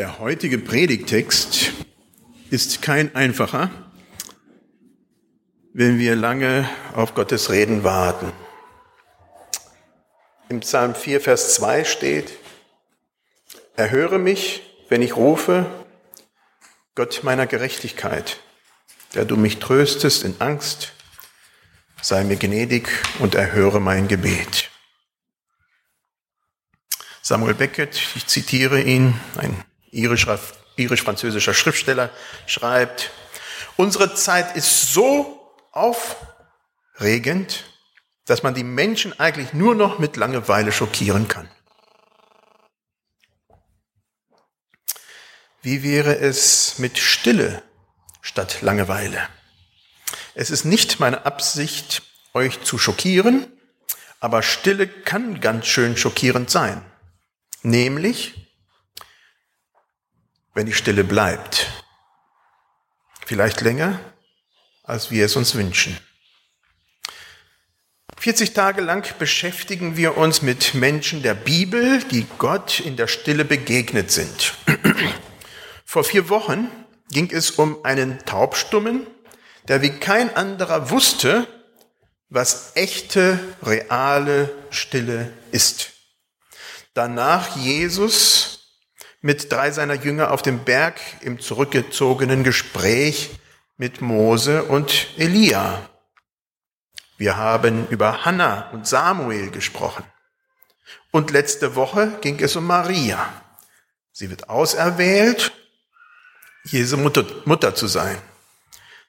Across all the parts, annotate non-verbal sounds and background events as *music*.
Der heutige Predigtext ist kein einfacher, wenn wir lange auf Gottes Reden warten. Im Psalm 4, Vers 2 steht, Erhöre mich, wenn ich rufe, Gott meiner Gerechtigkeit, der du mich tröstest in Angst, sei mir gnädig und erhöre mein Gebet. Samuel Beckett, ich zitiere ihn, ein irisch-französischer Schriftsteller, schreibt, unsere Zeit ist so aufregend, dass man die Menschen eigentlich nur noch mit Langeweile schockieren kann. Wie wäre es mit Stille statt Langeweile? Es ist nicht meine Absicht, euch zu schockieren, aber Stille kann ganz schön schockierend sein. Nämlich, wenn die Stille bleibt. Vielleicht länger, als wir es uns wünschen. 40 Tage lang beschäftigen wir uns mit Menschen der Bibel, die Gott in der Stille begegnet sind. Vor vier Wochen ging es um einen Taubstummen, der wie kein anderer wusste, was echte, reale Stille ist. Danach Jesus mit drei seiner Jünger auf dem Berg im zurückgezogenen Gespräch mit Mose und Elia. Wir haben über Hannah und Samuel gesprochen. Und letzte Woche ging es um Maria. Sie wird auserwählt, Jesu Mutter, Mutter zu sein,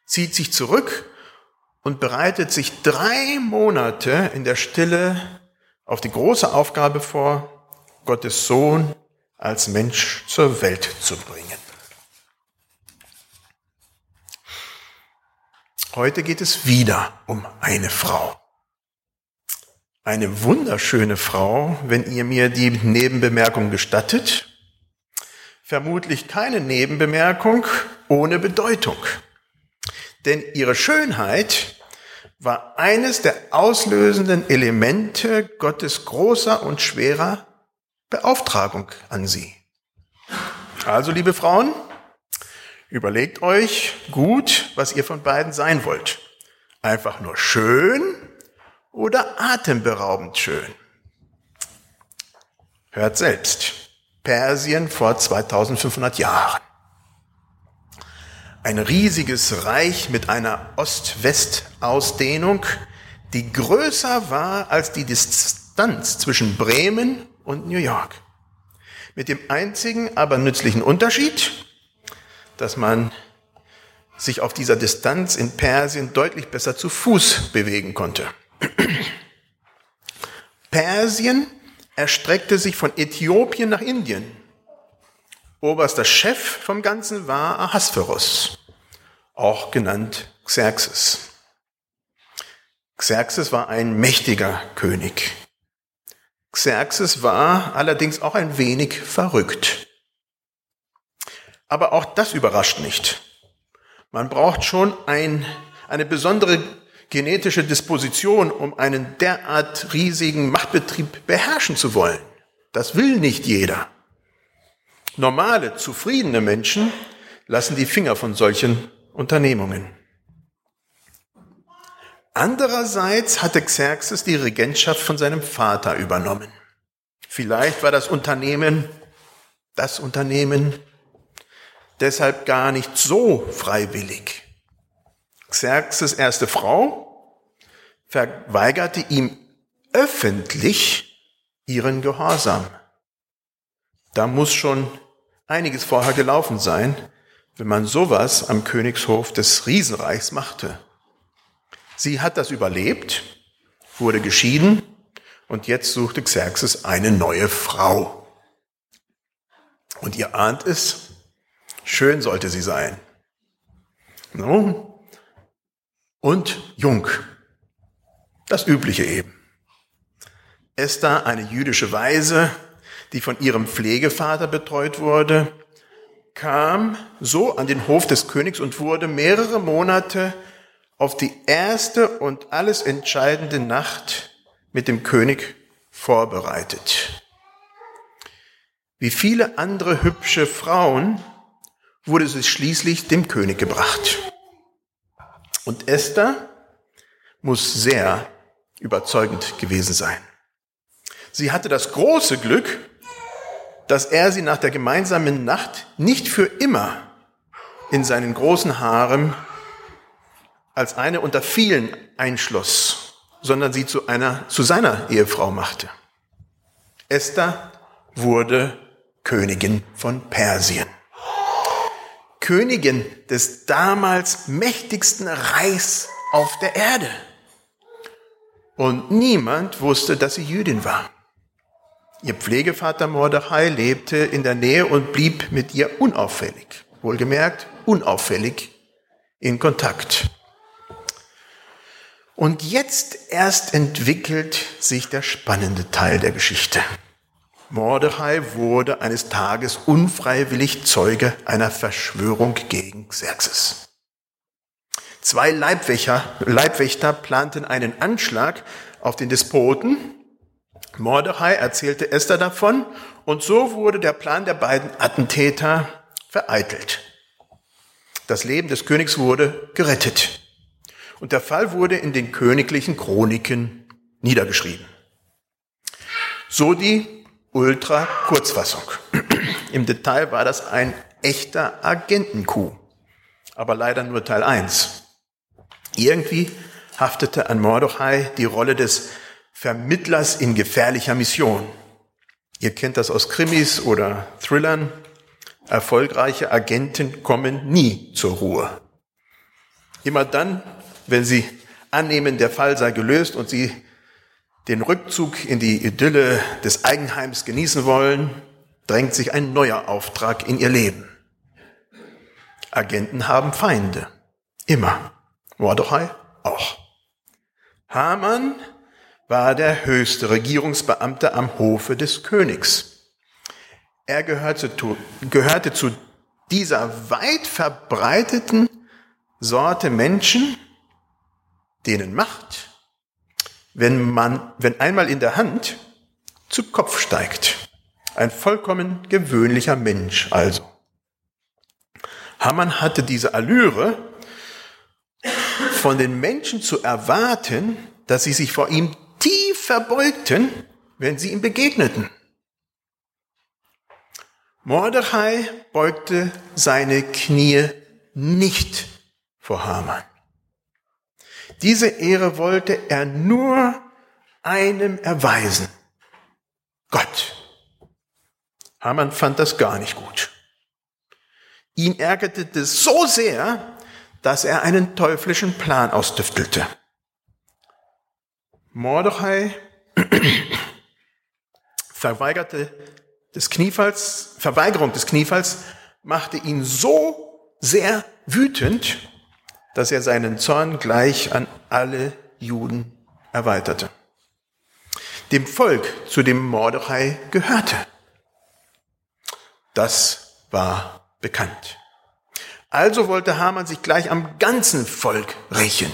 zieht sich zurück und bereitet sich drei Monate in der Stille auf die große Aufgabe vor, Gottes Sohn als Mensch zur Welt zu bringen. Heute geht es wieder um eine Frau. Eine wunderschöne Frau, wenn ihr mir die Nebenbemerkung gestattet. Vermutlich keine Nebenbemerkung ohne Bedeutung. Denn ihre Schönheit war eines der auslösenden Elemente Gottes großer und schwerer Beauftragung an sie. Also, liebe Frauen, überlegt euch gut, was ihr von beiden sein wollt. Einfach nur schön oder atemberaubend schön. Hört selbst. Persien vor 2500 Jahren. Ein riesiges Reich mit einer Ost-West-Ausdehnung, die größer war als die Distanz zwischen Bremen und New York. Mit dem einzigen, aber nützlichen Unterschied, dass man sich auf dieser Distanz in Persien deutlich besser zu Fuß bewegen konnte. *clears throat* Persien erstreckte sich von Äthiopien nach Indien. Oberster Chef vom Ganzen war Ahasverus, auch genannt Xerxes. Xerxes war ein mächtiger König. Xerxes war allerdings auch ein wenig verrückt. Aber auch das überrascht nicht. Man braucht schon ein, eine besondere genetische Disposition, um einen derart riesigen Machtbetrieb beherrschen zu wollen. Das will nicht jeder. Normale, zufriedene Menschen lassen die Finger von solchen Unternehmungen. Andererseits hatte Xerxes die Regentschaft von seinem Vater übernommen. Vielleicht war das Unternehmen, das Unternehmen deshalb gar nicht so freiwillig. Xerxes erste Frau verweigerte ihm öffentlich ihren Gehorsam. Da muss schon einiges vorher gelaufen sein, wenn man sowas am Königshof des Riesenreichs machte. Sie hat das überlebt, wurde geschieden und jetzt suchte Xerxes eine neue Frau. Und ihr ahnt es, schön sollte sie sein. Und jung. Das Übliche eben. Esther, eine jüdische Weise, die von ihrem Pflegevater betreut wurde, kam so an den Hof des Königs und wurde mehrere Monate auf die erste und alles entscheidende Nacht mit dem König vorbereitet. Wie viele andere hübsche Frauen wurde sie schließlich dem König gebracht. Und Esther muss sehr überzeugend gewesen sein. Sie hatte das große Glück, dass er sie nach der gemeinsamen Nacht nicht für immer in seinen großen Harem als eine unter vielen einschloss, sondern sie zu einer, zu seiner Ehefrau machte. Esther wurde Königin von Persien. Königin des damals mächtigsten Reichs auf der Erde. Und niemand wusste, dass sie Jüdin war. Ihr Pflegevater Mordechai lebte in der Nähe und blieb mit ihr unauffällig, wohlgemerkt unauffällig in Kontakt. Und jetzt erst entwickelt sich der spannende Teil der Geschichte. Mordechai wurde eines Tages unfreiwillig Zeuge einer Verschwörung gegen Xerxes. Zwei Leibwächter, Leibwächter planten einen Anschlag auf den Despoten. Mordechai erzählte Esther davon und so wurde der Plan der beiden Attentäter vereitelt. Das Leben des Königs wurde gerettet. Und der Fall wurde in den königlichen Chroniken niedergeschrieben. So die Ultra-Kurzfassung. *clears throat* Im Detail war das ein echter Agentenkuh, aber leider nur Teil 1. Irgendwie haftete an Mordechai die Rolle des Vermittlers in gefährlicher Mission. Ihr kennt das aus Krimis oder Thrillern. Erfolgreiche Agenten kommen nie zur Ruhe. Immer dann, wenn sie annehmen, der Fall sei gelöst und sie den Rückzug in die Idylle des Eigenheims genießen wollen, drängt sich ein neuer Auftrag in ihr Leben. Agenten haben Feinde. Immer. Mordechai auch. Haman war der höchste Regierungsbeamte am Hofe des Königs. Er gehörte gehörte zu dieser weit verbreiteten Sorte Menschen, denen Macht, wenn man, wenn einmal in der Hand zu Kopf steigt. Ein vollkommen gewöhnlicher Mensch also. Hamann hatte diese Allüre, von den Menschen zu erwarten, dass sie sich vor ihm tief verbeugten, wenn sie ihm begegneten. Mordechai beugte seine Knie nicht vor Haman. Diese Ehre wollte er nur einem erweisen. Gott. Hamann fand das gar nicht gut. Ihn ärgerte das so sehr, dass er einen teuflischen Plan ausdüftelte. Mordechai *clears throat* verweigerte des Kniefalls, Verweigerung des Kniefalls machte ihn so sehr wütend, dass er seinen Zorn gleich an alle Juden erweiterte. Dem Volk, zu dem Mordechai gehörte. Das war bekannt. Also wollte Haman sich gleich am ganzen Volk rächen.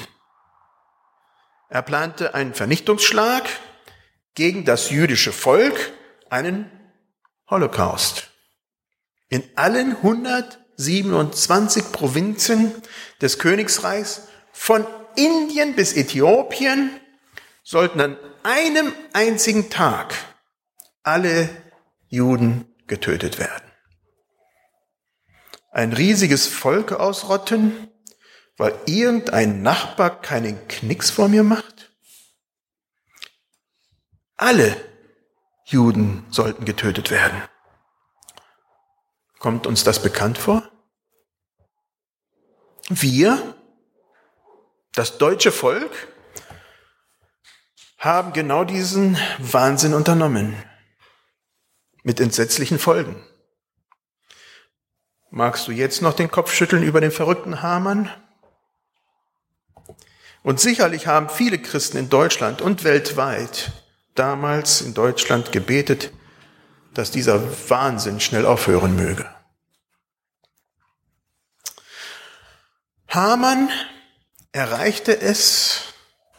Er plante einen Vernichtungsschlag gegen das jüdische Volk, einen Holocaust. In allen 100 27 Provinzen des Königsreichs von Indien bis Äthiopien sollten an einem einzigen Tag alle Juden getötet werden. Ein riesiges Volk ausrotten, weil irgendein Nachbar keinen Knicks vor mir macht? Alle Juden sollten getötet werden. Kommt uns das bekannt vor? Wir, das deutsche Volk, haben genau diesen Wahnsinn unternommen. Mit entsetzlichen Folgen. Magst du jetzt noch den Kopf schütteln über den verrückten Hamann? Und sicherlich haben viele Christen in Deutschland und weltweit damals in Deutschland gebetet, dass dieser Wahnsinn schnell aufhören möge. Haman erreichte es,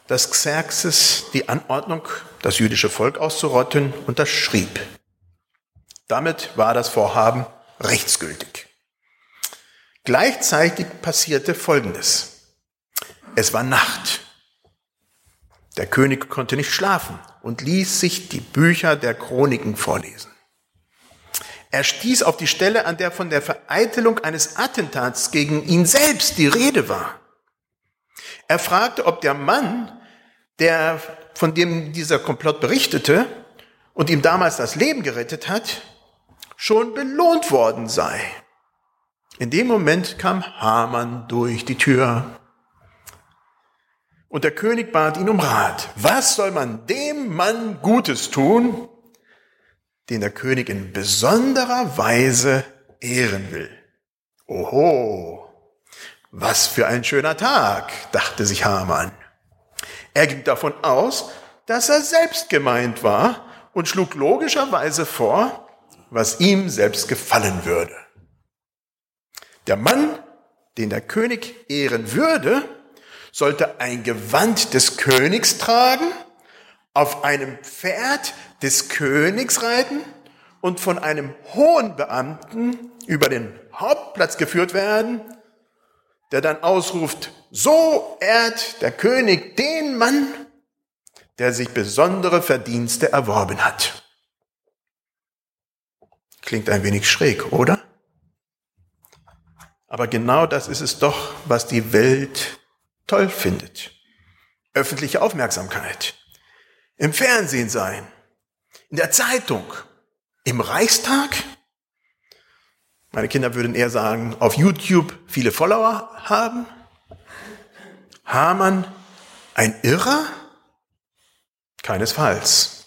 dass Xerxes die Anordnung, das jüdische Volk auszurotten, unterschrieb. Damit war das Vorhaben rechtsgültig. Gleichzeitig passierte Folgendes. Es war Nacht. Der König konnte nicht schlafen und ließ sich die Bücher der Chroniken vorlesen. Er stieß auf die Stelle, an der von der Vereitelung eines Attentats gegen ihn selbst die Rede war. Er fragte, ob der Mann, der, von dem dieser Komplott berichtete und ihm damals das Leben gerettet hat, schon belohnt worden sei. In dem Moment kam Haman durch die Tür. Und der König bat ihn um Rat. Was soll man dem Mann Gutes tun, den der König in besonderer Weise ehren will. Oho, was für ein schöner Tag, dachte sich Haman. Er ging davon aus, dass er selbst gemeint war und schlug logischerweise vor, was ihm selbst gefallen würde. Der Mann, den der König ehren würde, sollte ein Gewand des Königs tragen, auf einem Pferd des Königs reiten und von einem hohen Beamten über den Hauptplatz geführt werden, der dann ausruft, so ehrt der König den Mann, der sich besondere Verdienste erworben hat. Klingt ein wenig schräg, oder? Aber genau das ist es doch, was die Welt toll findet. Öffentliche Aufmerksamkeit. Im Fernsehen sein, in der Zeitung, im Reichstag. Meine Kinder würden eher sagen, auf YouTube viele Follower haben. Hamann ein Irrer? Keinesfalls.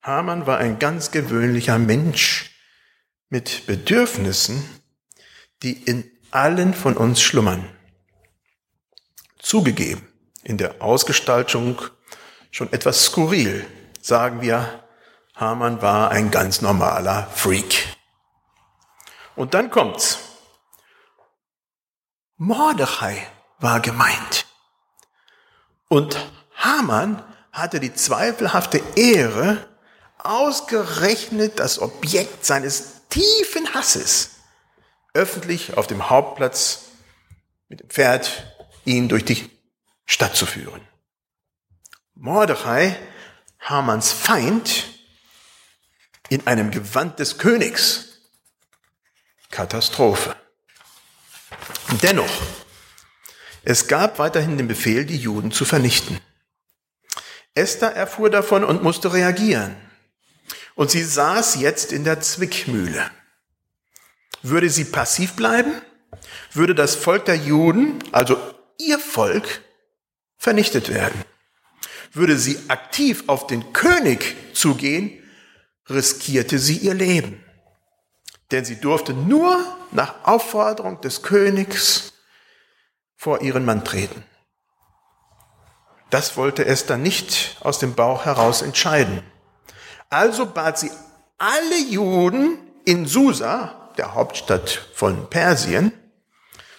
Hamann war ein ganz gewöhnlicher Mensch mit Bedürfnissen, die in allen von uns schlummern. Zugegeben, in der Ausgestaltung schon etwas skurril, sagen wir, Hamann war ein ganz normaler Freak. Und dann kommt's. Mordechai war gemeint. Und Hamann hatte die zweifelhafte Ehre, ausgerechnet das Objekt seines tiefen Hasses öffentlich auf dem Hauptplatz mit dem Pferd ihn durch die Stadt zu führen. Mordechai, Hamanns Feind, in einem Gewand des Königs. Katastrophe. Dennoch, es gab weiterhin den Befehl, die Juden zu vernichten. Esther erfuhr davon und musste reagieren. Und sie saß jetzt in der Zwickmühle. Würde sie passiv bleiben? Würde das Volk der Juden, also ihr Volk, vernichtet werden? Würde sie aktiv auf den König zugehen, riskierte sie ihr Leben. Denn sie durfte nur nach Aufforderung des Königs vor ihren Mann treten. Das wollte Esther nicht aus dem Bauch heraus entscheiden. Also bat sie alle Juden in Susa, der Hauptstadt von Persien,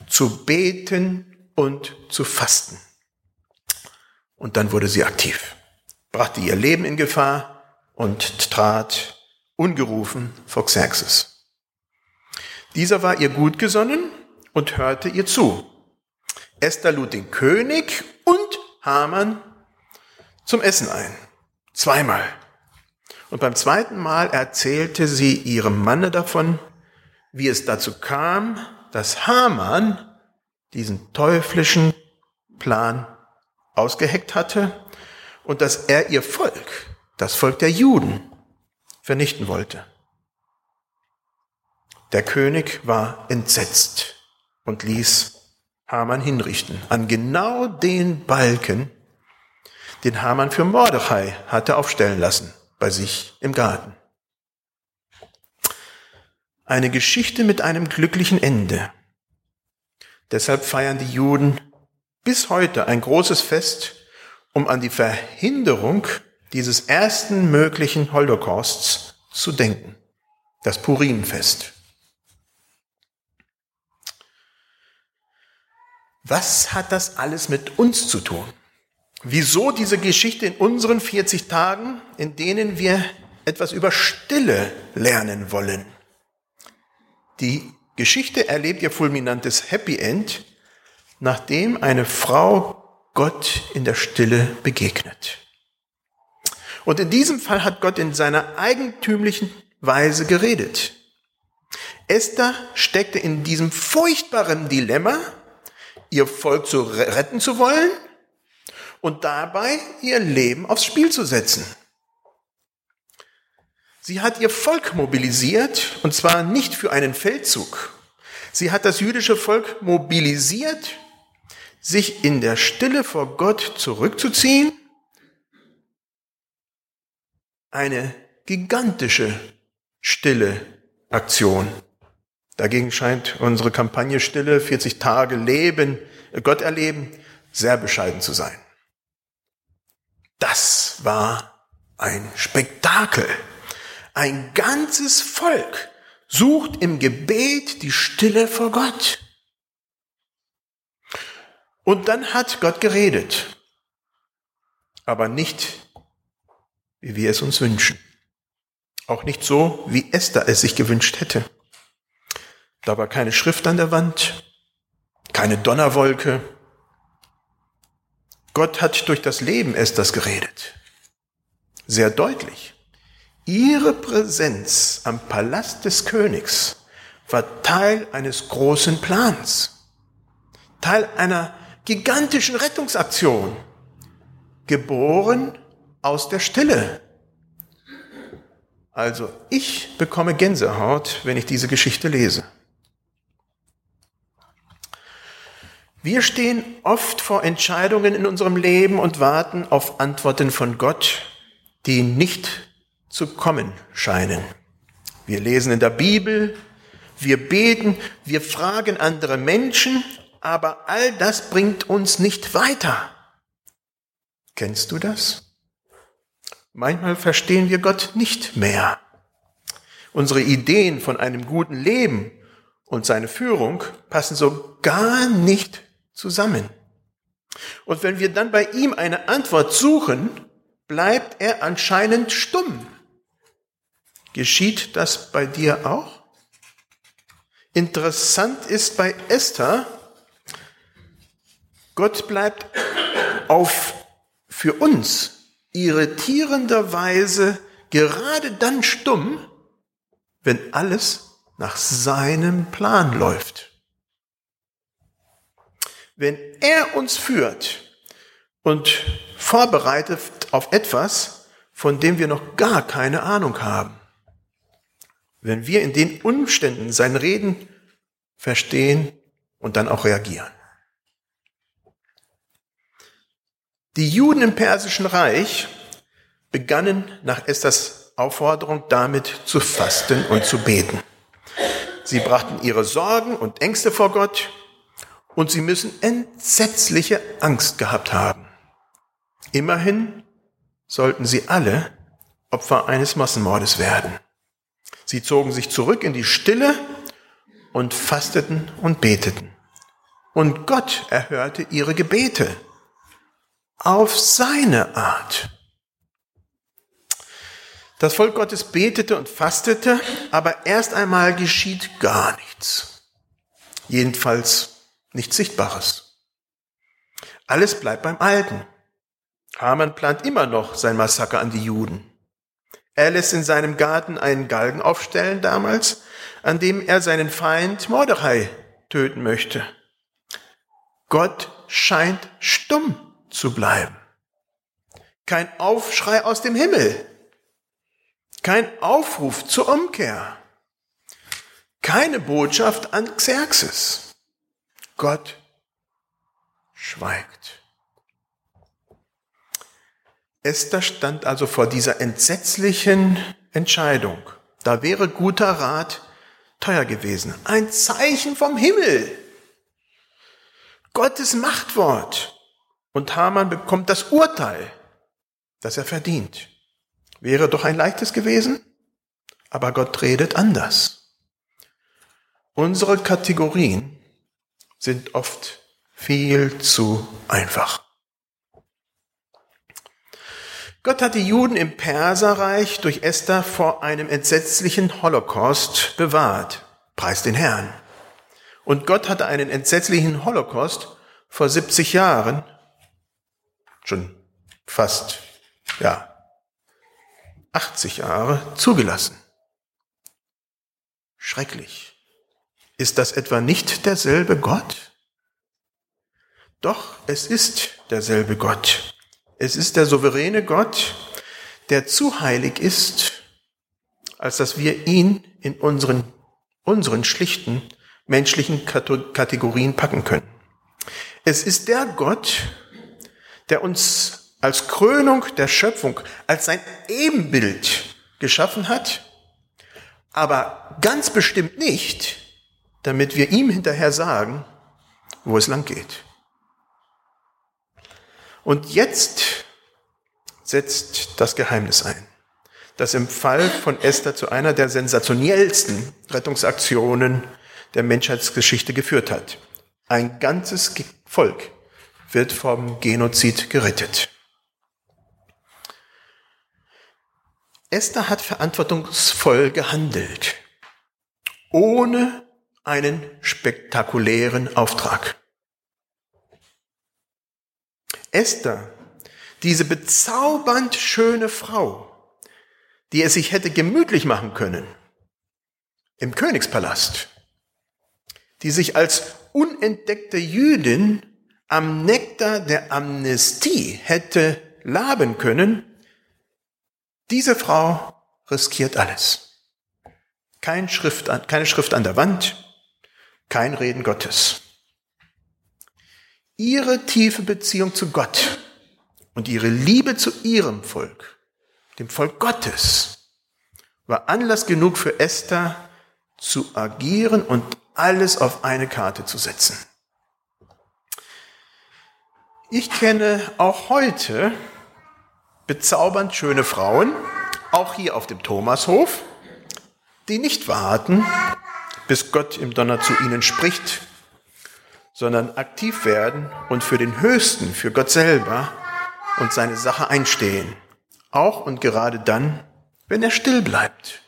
zu beten und zu fasten. Und dann wurde sie aktiv, brachte ihr Leben in Gefahr, und trat ungerufen vor Xerxes. Dieser war ihr gut gesonnen und hörte ihr zu. Esther lud den König und Haman zum Essen ein. Zweimal. Und beim zweiten Mal erzählte sie ihrem Manne davon, wie es dazu kam, dass Haman diesen teuflischen Plan ausgeheckt hatte und dass er ihr Volk das Volk der Juden vernichten wollte. Der König war entsetzt und ließ Haman hinrichten an genau den Balken, den Haman für Mordechai hatte aufstellen lassen bei sich im Garten. Eine Geschichte mit einem glücklichen Ende. Deshalb feiern die Juden bis heute ein großes Fest, um an die Verhinderung dieses ersten möglichen Holocausts zu denken. Das Purimfest. Was hat das alles mit uns zu tun? Wieso diese Geschichte in unseren 40 Tagen, in denen wir etwas über Stille lernen wollen. Die Geschichte erlebt ihr fulminantes Happy End, nachdem eine Frau Gott in der Stille begegnet. Und in diesem Fall hat Gott in seiner eigentümlichen Weise geredet. Esther steckte in diesem furchtbaren Dilemma, ihr Volk zu retten zu wollen und dabei ihr Leben aufs Spiel zu setzen. Sie hat ihr Volk mobilisiert, und zwar nicht für einen Feldzug. Sie hat das jüdische Volk mobilisiert, sich in der Stille vor Gott zurückzuziehen. Eine gigantische stille Aktion. Dagegen scheint unsere Kampagne Stille, 40 Tage Leben, Gott erleben, sehr bescheiden zu sein. Das war ein Spektakel. Ein ganzes Volk sucht im Gebet die Stille vor Gott. Und dann hat Gott geredet, aber nicht, wie wir es uns wünschen. Auch nicht so, wie Esther es sich gewünscht hätte. Da war keine Schrift an der Wand, keine Donnerwolke, Gott hat durch das Leben Esthers geredet. Sehr deutlich. Ihre Präsenz am Palast des Königs war Teil eines großen Plans, Teil einer gigantischen Rettungsaktion, geboren aus der Stille. Also ich bekomme Gänsehaut, wenn ich diese Geschichte lese. Wir stehen oft vor Entscheidungen in unserem Leben und warten auf Antworten von Gott, die nicht zu kommen scheinen. Wir lesen in der Bibel, wir beten, wir fragen andere Menschen, aber all das bringt uns nicht weiter. Kennst du das? Manchmal verstehen wir Gott nicht mehr. Unsere Ideen von einem guten Leben und seine Führung passen so gar nicht zusammen. Und wenn wir dann bei ihm eine Antwort suchen, bleibt er anscheinend stumm. Geschieht das bei dir auch? Interessant ist bei Esther, Gott bleibt auf für uns irritierenderweise gerade dann stumm, wenn alles nach seinem Plan läuft. Wenn er uns führt und vorbereitet auf etwas, von dem wir noch gar keine Ahnung haben, wenn wir in den Umständen sein Reden verstehen und dann auch reagieren. Die Juden im Persischen Reich begannen nach Esthers Aufforderung damit zu fasten und zu beten. Sie brachten ihre Sorgen und Ängste vor Gott und sie müssen entsetzliche Angst gehabt haben. Immerhin sollten sie alle Opfer eines Massenmordes werden. Sie zogen sich zurück in die Stille und fasteten und beteten. Und Gott erhörte ihre Gebete auf seine Art. Das Volk Gottes betete und fastete, aber erst einmal geschieht gar nichts. Jedenfalls nichts Sichtbares. Alles bleibt beim Alten. Haman plant immer noch sein Massaker an die Juden. Er lässt in seinem Garten einen Galgen aufstellen damals, an dem er seinen Feind Mordechai töten möchte. Gott scheint stumm zu bleiben. Kein Aufschrei aus dem Himmel. Kein Aufruf zur Umkehr. Keine Botschaft an Xerxes. Gott schweigt. Esther stand also vor dieser entsetzlichen Entscheidung. Da wäre guter Rat teuer gewesen. Ein Zeichen vom Himmel. Gottes Machtwort. Und Haman bekommt das Urteil, das er verdient. Wäre doch ein leichtes gewesen, aber Gott redet anders. Unsere Kategorien sind oft viel zu einfach. Gott hat die Juden im Perserreich durch Esther vor einem entsetzlichen Holocaust bewahrt. Preis den Herrn. Und Gott hatte einen entsetzlichen Holocaust vor 70 Jahren, schon fast, ja, 80 Jahre zugelassen. Schrecklich. Ist das etwa nicht derselbe Gott? Doch, es ist derselbe Gott. Es ist der souveräne Gott, der zu heilig ist, als dass wir ihn in unseren, unseren schlichten menschlichen Kategorien packen können. Es ist der Gott, der uns als Krönung der Schöpfung, als sein Ebenbild geschaffen hat, aber ganz bestimmt nicht, damit wir ihm hinterher sagen, wo es lang geht. Und jetzt setzt das Geheimnis ein, das im Fall von Esther zu einer der sensationellsten Rettungsaktionen der Menschheitsgeschichte geführt hat. Ein ganzes Volk wird vom Genozid gerettet. Esther hat verantwortungsvoll gehandelt, ohne einen spektakulären Auftrag. Esther, diese bezaubernd schöne Frau, die es sich hätte gemütlich machen können im Königspalast, die sich als unentdeckte Jüdin am Nektar der Amnestie hätte laben können, diese Frau riskiert alles. Kein Schrift keine Schrift an der Wand, kein Reden Gottes. Ihre tiefe Beziehung zu Gott und ihre Liebe zu ihrem Volk, dem Volk Gottes, war Anlass genug für Esther zu agieren und alles auf eine Karte zu setzen. Ich kenne auch heute bezaubernd schöne Frauen, auch hier auf dem Thomashof, die nicht warten, bis Gott im Donner zu ihnen spricht, sondern aktiv werden und für den Höchsten, für Gott selber und seine Sache einstehen. Auch und gerade dann, wenn er still bleibt.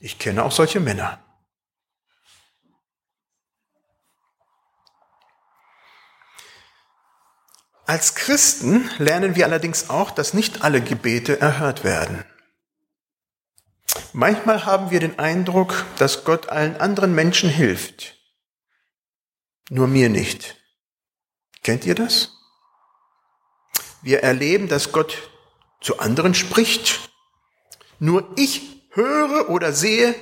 Ich kenne auch solche Männer. Als Christen lernen wir allerdings auch, dass nicht alle Gebete erhört werden. Manchmal haben wir den Eindruck, dass Gott allen anderen Menschen hilft, nur mir nicht. Kennt ihr das? Wir erleben, dass Gott zu anderen spricht, nur ich höre oder sehe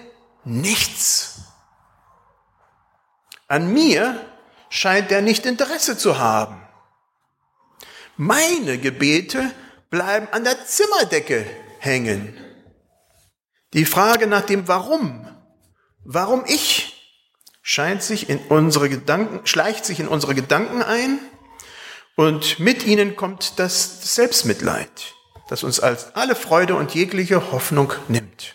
nichts. An mir scheint er nicht Interesse zu haben. Meine Gebete bleiben an der Zimmerdecke hängen. Die Frage nach dem Warum, warum ich, scheint sich in unsere Gedanken, schleicht sich in unsere Gedanken ein und mit ihnen kommt das Selbstmitleid, das uns als alle Freude und jegliche Hoffnung nimmt.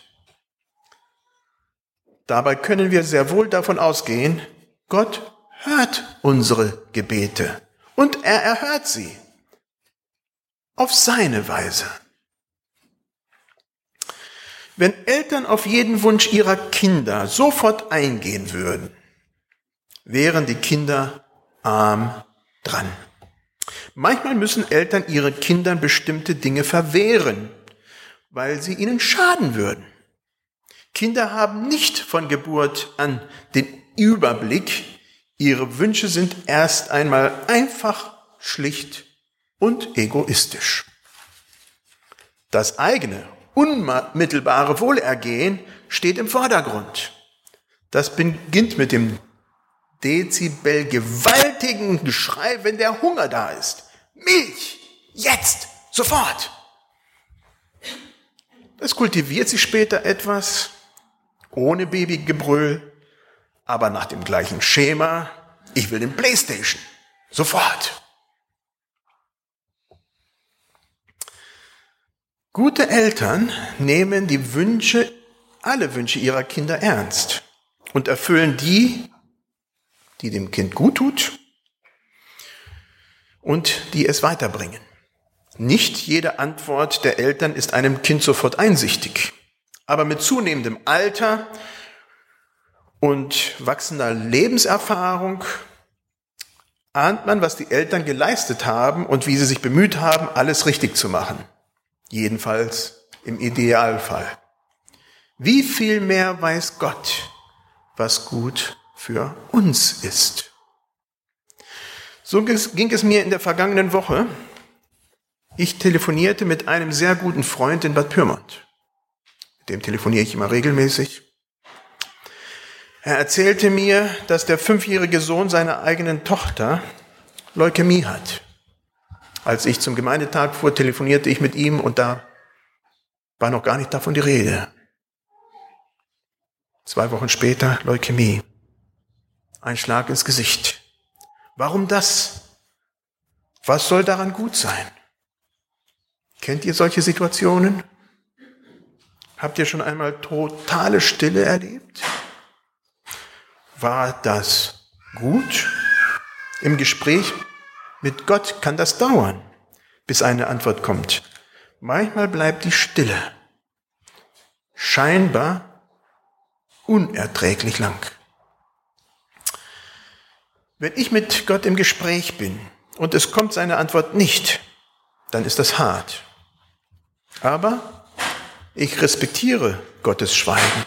Dabei können wir sehr wohl davon ausgehen, Gott hört unsere Gebete und er erhört sie auf seine Weise. Wenn Eltern auf jeden Wunsch ihrer Kinder sofort eingehen würden, wären die Kinder arm dran. Manchmal müssen Eltern ihren Kindern bestimmte Dinge verwehren, weil sie ihnen schaden würden. Kinder haben nicht von Geburt an den Überblick. Ihre Wünsche sind erst einmal einfach, schlicht und egoistisch. Das eigene, unmittelbare Wohlergehen steht im Vordergrund. Das beginnt mit dem Dezibel gewaltigen Geschrei, wenn der Hunger da ist. Milch! Jetzt! Sofort! Das kultiviert sich später etwas ohne Babygebrüll, aber nach dem gleichen Schema. Ich will den Playstation. Sofort. Gute Eltern nehmen die Wünsche, alle Wünsche ihrer Kinder ernst und erfüllen die, die dem Kind gut tut und die es weiterbringen. Nicht jede Antwort der Eltern ist einem Kind sofort einsichtig. Aber mit zunehmendem Alter und wachsender Lebenserfahrung ahnt man, was die Eltern geleistet haben und wie sie sich bemüht haben, alles richtig zu machen. Jedenfalls im Idealfall. Wie viel mehr weiß Gott, was gut für uns ist? So ging es mir in der vergangenen Woche. Ich telefonierte mit einem sehr guten Freund in Bad Pyrmont. Mit dem telefoniere ich immer regelmäßig. Er erzählte mir, dass der fünfjährige Sohn seiner eigenen Tochter Leukämie hat. Als ich zum Gemeindetag fuhr, telefonierte ich mit ihm und da war noch gar nicht davon die Rede. Zwei Wochen später Leukämie. Ein Schlag ins Gesicht. Warum das? Was soll daran gut sein? Kennt ihr solche Situationen? Habt ihr schon einmal totale Stille erlebt? War das gut? Im Gespräch mit Gott kann das dauern, bis eine Antwort kommt. Manchmal bleibt die Stille scheinbar unerträglich lang. Wenn ich mit Gott im Gespräch bin und es kommt seine Antwort nicht, dann ist das hart. Aber ich respektiere Gottes Schweigen.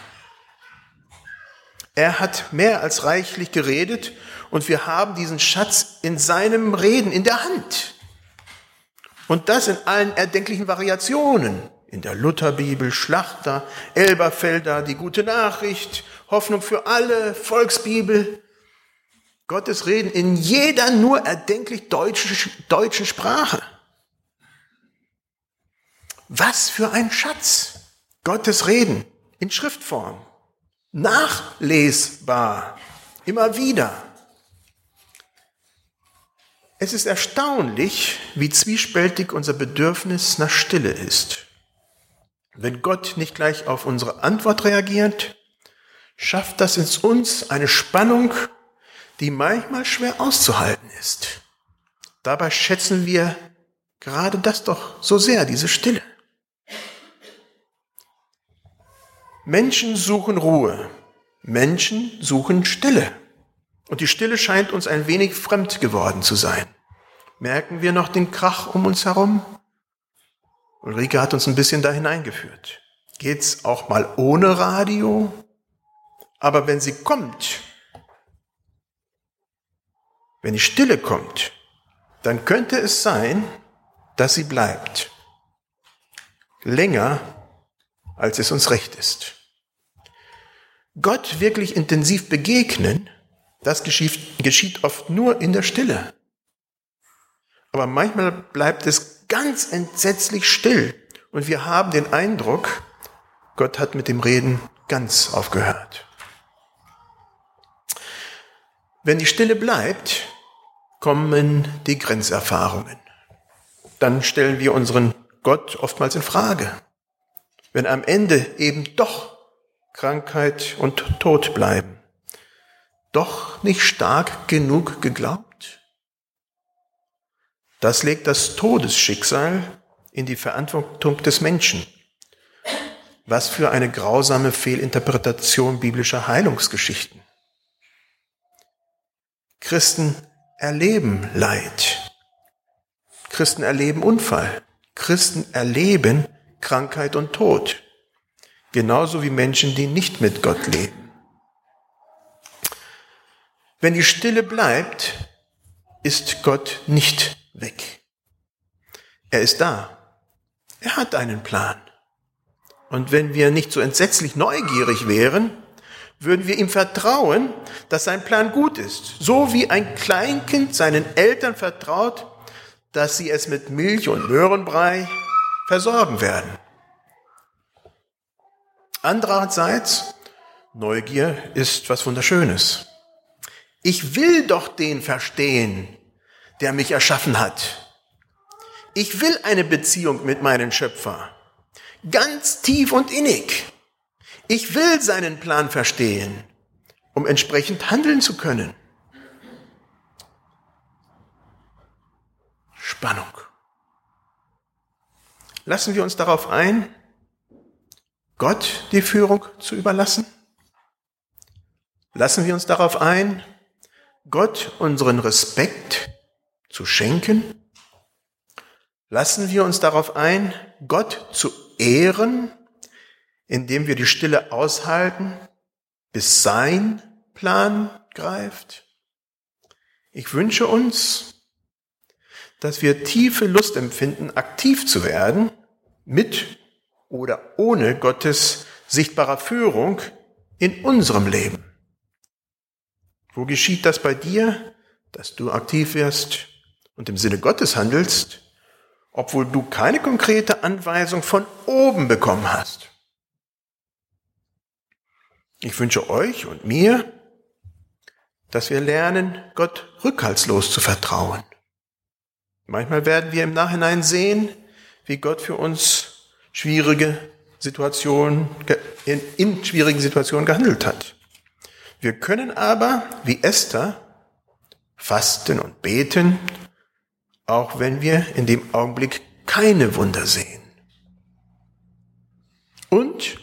Er hat mehr als reichlich geredet und wir haben diesen Schatz in seinem Reden in der Hand. Und das in allen erdenklichen Variationen. In der Lutherbibel, Schlachter, Elberfelder, die gute Nachricht, Hoffnung für alle, Volksbibel. Gottes Reden in jeder nur erdenklich deutschen, deutschen Sprache. Was für ein Schatz. Gottes Reden in Schriftform. Nachlesbar. Immer wieder. Es ist erstaunlich, wie zwiespältig unser Bedürfnis nach Stille ist. Wenn Gott nicht gleich auf unsere Antwort reagiert, schafft das in uns eine Spannung, die manchmal schwer auszuhalten ist. Dabei schätzen wir gerade das doch so sehr, diese Stille. Menschen suchen Ruhe. Menschen suchen Stille. Und die Stille scheint uns ein wenig fremd geworden zu sein. Merken wir noch den Krach um uns herum? Ulrike hat uns ein bisschen da hineingeführt. Geht's auch mal ohne Radio? Aber wenn sie kommt, wenn die Stille kommt, dann könnte es sein, dass sie bleibt. Länger als es uns recht ist. Gott wirklich intensiv begegnen, das geschieht, geschieht oft nur in der Stille. Aber manchmal bleibt es ganz entsetzlich still und wir haben den Eindruck, Gott hat mit dem Reden ganz aufgehört. Wenn die Stille bleibt, kommen die Grenzerfahrungen. Dann stellen wir unseren Gott oftmals in Frage wenn am Ende eben doch Krankheit und Tod bleiben, doch nicht stark genug geglaubt? Das legt das Todesschicksal in die Verantwortung des Menschen. Was für eine grausame Fehlinterpretation biblischer Heilungsgeschichten. Christen erleben Leid. Christen erleben Unfall. Christen erleben Krankheit und Tod. Genauso wie Menschen, die nicht mit Gott leben. Wenn die Stille bleibt, ist Gott nicht weg. Er ist da. Er hat einen Plan. Und wenn wir nicht so entsetzlich neugierig wären, würden wir ihm vertrauen, dass sein Plan gut ist. So wie ein Kleinkind seinen Eltern vertraut, dass sie es mit Milch und Möhrenbrei versorgen werden. Andererseits, Neugier ist was Wunderschönes. Ich will doch den verstehen, der mich erschaffen hat. Ich will eine Beziehung mit meinem Schöpfer. Ganz tief und innig. Ich will seinen Plan verstehen, um entsprechend handeln zu können. Spannung. Lassen wir uns darauf ein, Gott die Führung zu überlassen? Lassen wir uns darauf ein, Gott unseren Respekt zu schenken? Lassen wir uns darauf ein, Gott zu ehren, indem wir die Stille aushalten, bis sein Plan greift? Ich wünsche uns, dass wir tiefe Lust empfinden, aktiv zu werden, mit oder ohne Gottes sichtbarer Führung in unserem Leben. Wo geschieht das bei dir, dass du aktiv wirst und im Sinne Gottes handelst, obwohl du keine konkrete Anweisung von oben bekommen hast? Ich wünsche euch und mir, dass wir lernen, Gott rückhaltslos zu vertrauen. Manchmal werden wir im Nachhinein sehen, wie Gott für uns schwierige Situationen, in, schwierigen Situationen gehandelt hat. Wir können aber, wie Esther, fasten und beten, auch wenn wir in dem Augenblick keine Wunder sehen. Und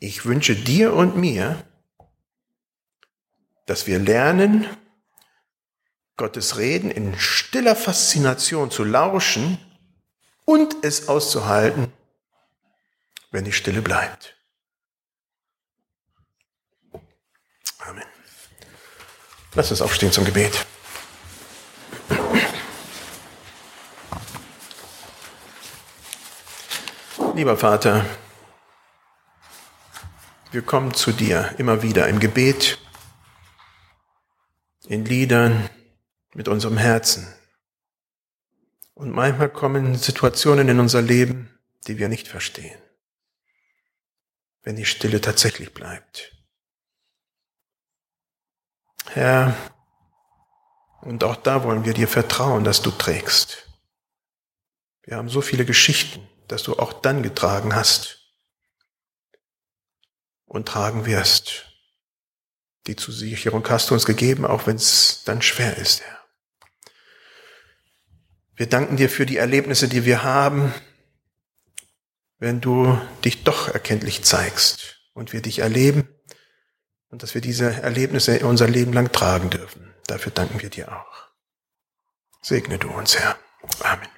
ich wünsche dir und mir, dass wir lernen, Gottes Reden in stiller Faszination zu lauschen und es auszuhalten, wenn die Stille bleibt. Lass uns aufstehen zum Gebet. Lieber Vater, wir kommen zu dir immer wieder im Gebet, in Liedern, mit unserem Herzen. Und manchmal kommen Situationen in unser Leben, die wir nicht verstehen, wenn die Stille tatsächlich bleibt. Herr, und auch da wollen wir dir vertrauen, dass du trägst. Wir haben so viele Geschichten, dass du auch dann getragen hast und tragen wirst. Die Zusicherung hast du uns gegeben, auch wenn es dann schwer ist, Herr. Wir danken dir für die Erlebnisse, die wir haben, wenn du dich doch erkenntlich zeigst und wir dich erleben und dass wir diese Erlebnisse unser Leben lang tragen dürfen. Dafür danken wir dir auch. Segne du uns, Herr. Amen.